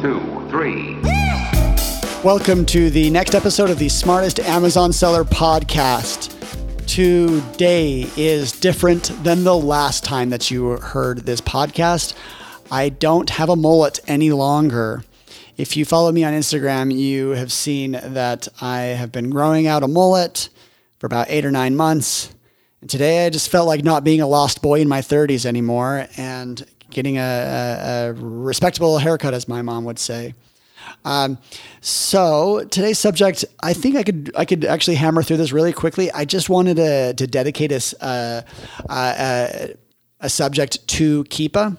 two, three. Welcome to the next episode of the Smartest Amazon Seller Podcast. Today is different than the last time that you heard this podcast. I don't have a mullet any longer. If you follow me on Instagram, you have seen that I have been growing out a mullet for about eight or nine months. And today I just felt like not being a lost boy in my 30s anymore and getting a, a, a respectable haircut, as my mom would say. Um, so today's subject, I think I could I could actually hammer through this really quickly. I just wanted to to dedicate a uh, uh, a subject to Keepa.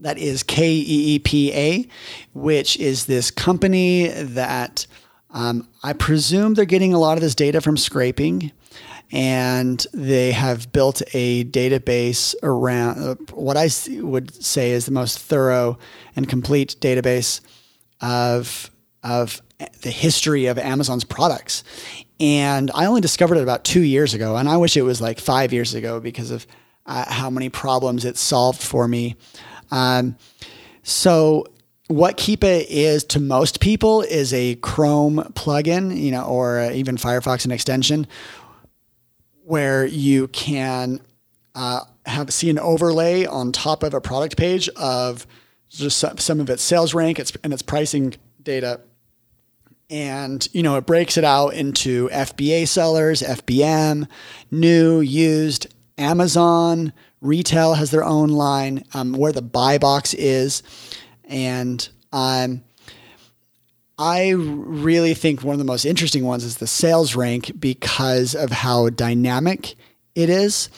That is K E E P A, which is this company that um, I presume they're getting a lot of this data from scraping and they have built a database around uh, what I would say is the most thorough and complete database of of the history of Amazon's products. And I only discovered it about two years ago, and I wish it was like five years ago because of uh, how many problems it solved for me. Um, so what Keepa is to most people is a Chrome plugin, you know, or uh, even Firefox an extension, where you can uh, have see an overlay on top of a product page of just some of its sales rank and its pricing data. And, you know, it breaks it out into FBA sellers, FBM, new, used, Amazon, retail has their own line, um, where the buy box is. And um, I really think one of the most interesting ones is the sales rank because of how dynamic it is.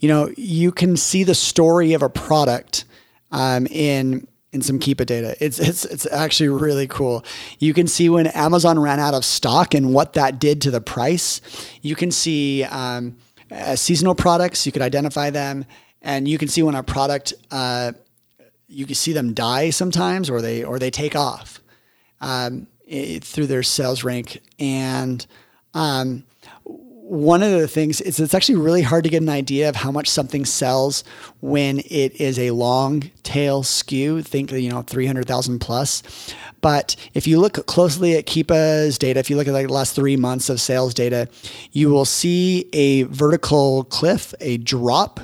You know, you can see the story of a product um, in in some Keepa data. It's it's it's actually really cool. You can see when Amazon ran out of stock and what that did to the price. You can see um, uh, seasonal products. You could identify them, and you can see when a product uh, you can see them die sometimes, or they or they take off um, through their sales rank and. Um, one of the things is it's actually really hard to get an idea of how much something sells when it is a long tail SKU. Think you know three hundred thousand plus. But if you look closely at Keepa's data, if you look at like the last three months of sales data, you will see a vertical cliff, a drop,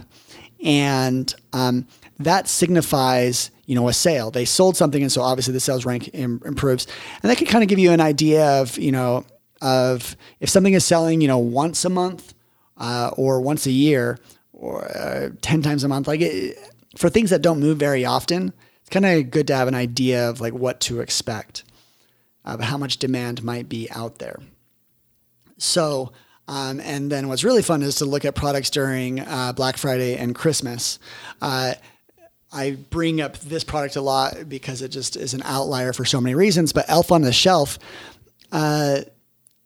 and um, that signifies you know a sale. They sold something, and so obviously the sales rank Im- improves, and that can kind of give you an idea of you know of if something is selling, you know, once a month uh, or once a year or uh, 10 times a month, like it, for things that don't move very often, it's kind of good to have an idea of like what to expect, of how much demand might be out there. So, um, and then what's really fun is to look at products during uh, Black Friday and Christmas. Uh, I bring up this product a lot because it just is an outlier for so many reasons. But Elf on the Shelf, uh,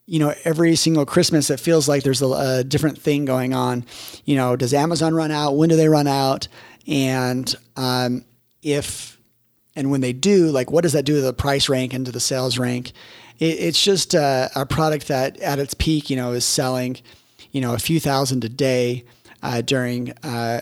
you know, every single Christmas, it feels like there's a, a, different thing going on. You know, does Amazon run out? When do they run out? And um, if and when they do, like, what does that do to the price rank and to the sales rank? It, it's just a, a, product that, at its peak, you know, is selling, you know, a few thousand a day uh, during uh,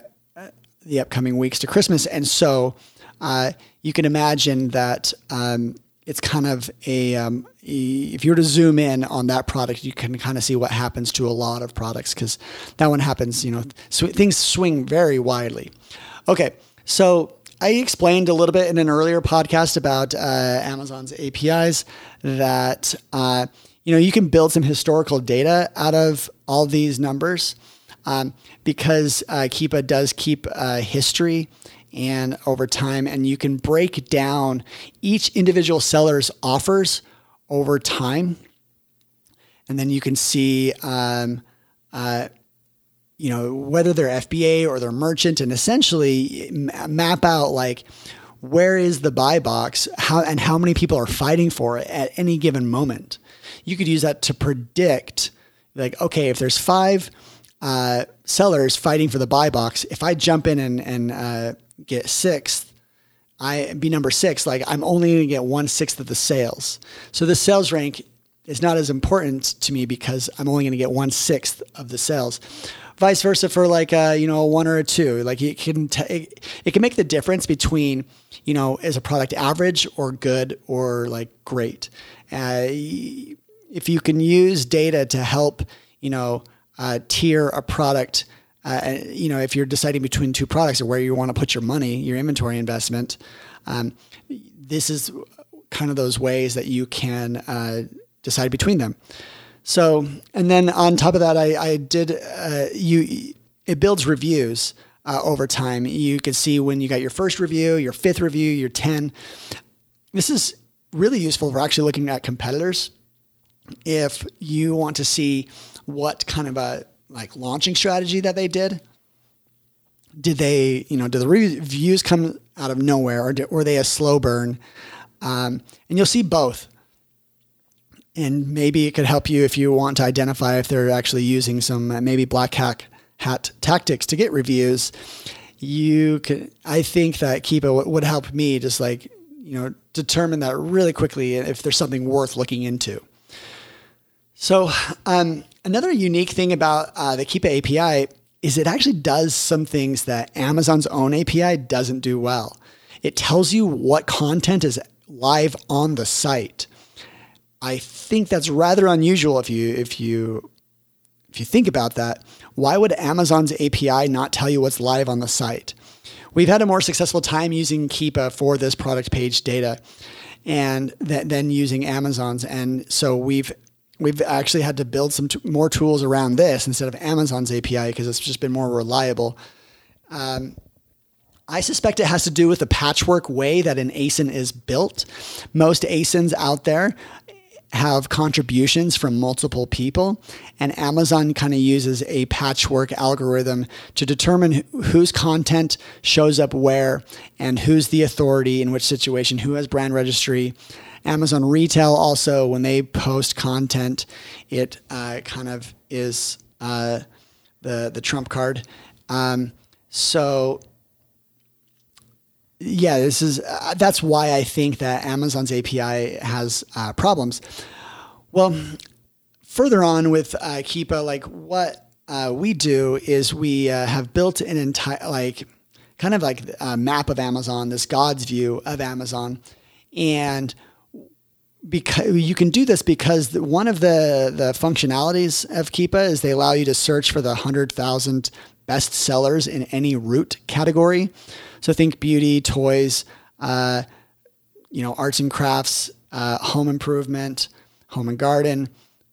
the upcoming weeks to Christmas, and so uh, you can imagine that. Um, it's kind of a um, if you were to zoom in on that product, you can kind of see what happens to a lot of products because that one happens. You know, things swing very widely. Okay, so I explained a little bit in an earlier podcast about uh, Amazon's APIs that uh, you know you can build some historical data out of all these numbers um, because uh, Keepa does keep history and over time. And you can break down each individual seller's offers over time. And then you can see, um, uh, you know, whether they're FBA or they're merchant, and essentially map out like where is the buy box, how and how many people are fighting for it at any given moment. You could use that to predict, like, okay, if there's five uh, sellers fighting for the buy box, if I jump in and, and uh, get sixth, I be number six, like I'm only going to get one sixth of the sales. So the sales rank is not as important to me because I'm only going to get one sixth of the sales. vice versa for like a you know a one or a two. Like it can t- it, it can make the difference between you know is a product average or good or like great. Uh, if you can use data to help you know uh, tier a product. Uh, you know, if you're deciding between two products or where you want to put your money, your inventory investment, um, this is kind of those ways that you can uh, decide between them. So, and then on top of that, I, I did uh, you. It builds reviews uh, over time. You can see when you got your first review, your fifth review, your ten. This is really useful for actually looking at competitors. If you want to see what kind of a like launching strategy that they did, did they, you know, did the reviews come out of nowhere or did, were they a slow burn? Um, and you'll see both and maybe it could help you if you want to identify if they're actually using some uh, maybe black hat, hat tactics to get reviews. You could, I think that Keepa would help me just like, you know, determine that really quickly if there's something worth looking into. So, um, another unique thing about uh, the Keepa API is it actually does some things that Amazon's own API doesn't do well. It tells you what content is live on the site. I think that's rather unusual if you if you if you think about that. Why would Amazon's API not tell you what's live on the site? We've had a more successful time using Keepa for this product page data and th- then using Amazon's and so we've we've actually had to build some t- more tools around this instead of Amazon's API because it's just been more reliable. Um, I suspect it has to do with the patchwork way that an ASIN is built. Most ASINs out there have contributions from multiple people, and Amazon kind of uses a patchwork algorithm to determine whose content shows up where and who's the authority in which situation, who has brand registry. Amazon Retail also, when they post content, it uh, kind of is uh, the the trump card. Um, so yeah, this is uh, that's why I think that Amazon's API has uh, problems. Well, further on with uh, Keepa, like what uh, we do is we uh, have built an entire like kind of like a map of Amazon, this God's view of Amazon, and because you can do this because one of the the functionalities of Keepa is they allow you to search for the hundred thousand best sellers in any root category. So think beauty, toys, uh, you know, arts and crafts, uh, home improvement, home and garden.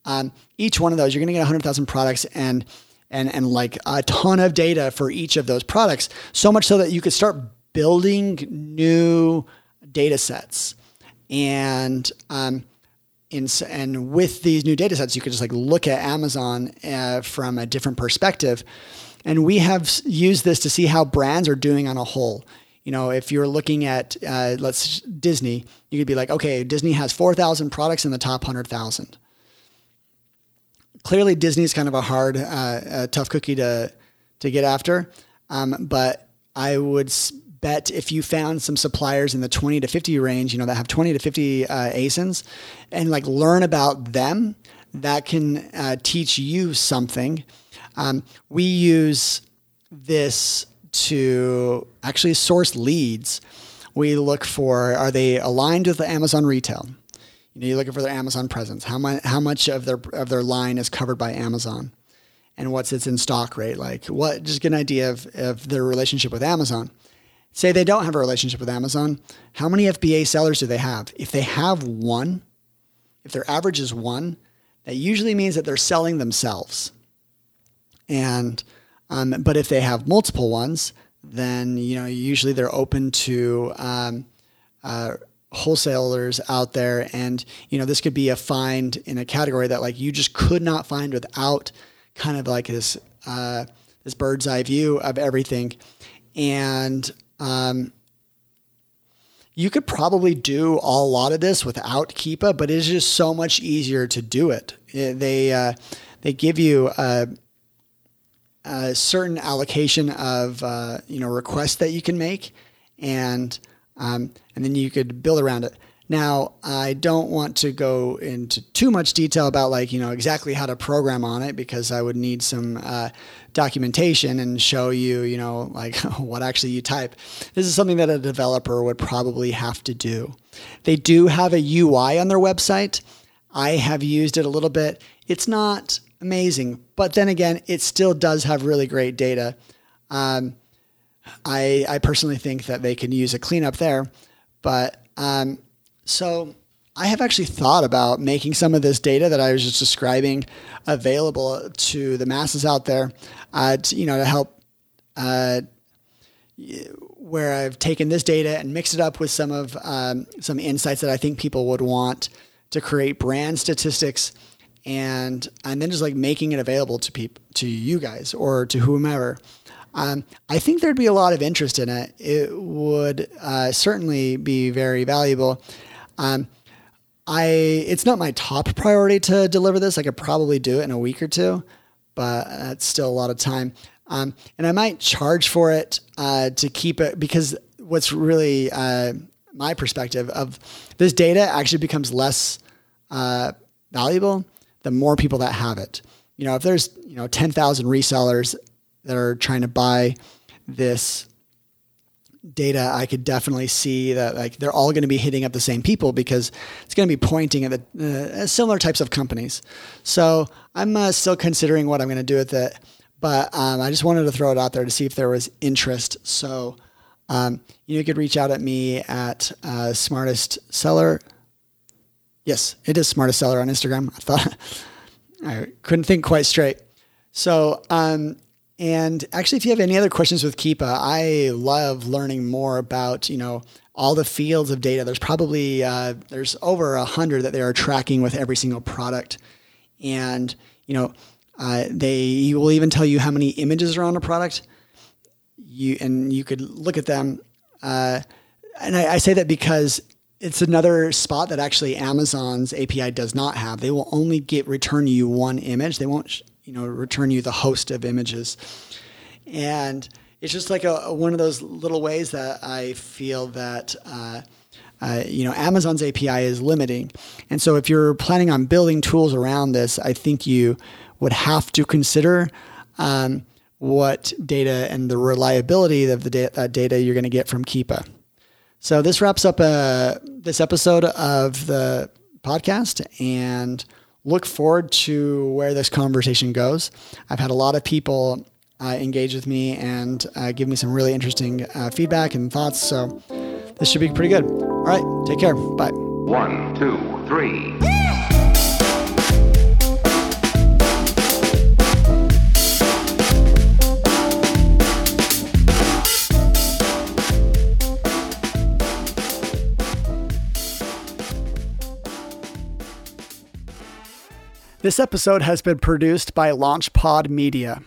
Um, each one of those, you're going to get 100,000 products and and and like a ton of data for each of those products. So much so that you could start building new data sets and um, in, and with these new data sets, you could just like look at Amazon uh, from a different perspective and we have used this to see how brands are doing on a whole. You know, if you're looking at, uh, let's Disney, you could be like, okay, Disney has 4,000 products in the top 100,000. Clearly, Disney is kind of a hard, uh, a tough cookie to, to get after. Um, but I would bet if you found some suppliers in the 20 to 50 range, you know, that have 20 to 50 uh, ASINs and like learn about them, that can uh, teach you something um, we use this to actually source leads. We look for are they aligned with the Amazon retail? You know, you're looking for their Amazon presence. How much how much of their of their line is covered by Amazon, and what's its in stock rate like? What just get an idea of of their relationship with Amazon. Say they don't have a relationship with Amazon. How many FBA sellers do they have? If they have one, if their average is one, that usually means that they're selling themselves. And um, but if they have multiple ones, then you know usually they're open to um, uh, wholesalers out there, and you know this could be a find in a category that like you just could not find without kind of like this uh, this bird's eye view of everything, and um, you could probably do a lot of this without Keepa, but it's just so much easier to do it. it they uh, they give you a a certain allocation of uh, you know requests that you can make, and um, and then you could build around it. Now, I don't want to go into too much detail about like, you know, exactly how to program on it because I would need some uh, documentation and show you, you know, like what actually you type. This is something that a developer would probably have to do. They do have a UI on their website. I have used it a little bit. It's not amazing, but then again, it still does have really great data. Um, I, I personally think that they can use a cleanup there, but um, so I have actually thought about making some of this data that I was just describing available to the masses out there, uh, to, you know, to help. Uh, where I've taken this data and mixed it up with some of um, some insights that I think people would want to create brand statistics, and and then just like making it available to people, to you guys or to whomever. Um, I think there'd be a lot of interest in it. It would uh, certainly be very valuable. Um, I it's not my top priority to deliver this. I could probably do it in a week or two, but that's still a lot of time. Um, and I might charge for it uh, to keep it because what's really uh, my perspective of this data actually becomes less uh, valuable the more people that have it. You know, if there's you know ten thousand resellers that are trying to buy this data, I could definitely see that like they're all going to be hitting up the same people because it's going to be pointing at the uh, similar types of companies. So I'm uh, still considering what I'm going to do with it, but um, I just wanted to throw it out there to see if there was interest. So um, you, could reach out at me at uh, smartest seller. Yes, it is smartest seller on Instagram. I thought I couldn't think quite straight. So um, and actually, if you have any other questions with Keepa, I love learning more about you know all the fields of data. There's probably uh, there's over a hundred that they are tracking with every single product, and you know uh, they will even tell you how many images are on a product. You and you could look at them, uh, and I, I say that because it's another spot that actually Amazon's API does not have. They will only get return you one image. They won't you know return you the host of images. And it's just like a, one of those little ways that i feel that uh, uh, you know amazon's api is limiting. And so if you're planning on building tools around this i think you would have to consider um, what data and the reliability of the da- that data you're going to get from keepa. So this wraps up uh, this episode of the podcast and look forward to where this conversation goes. I've had a lot of people uh, engage with me and uh, give me some really interesting uh, feedback and thoughts. So this should be pretty good. All right, take care. Bye. One, two, three. This episode has been produced by LaunchPod Media.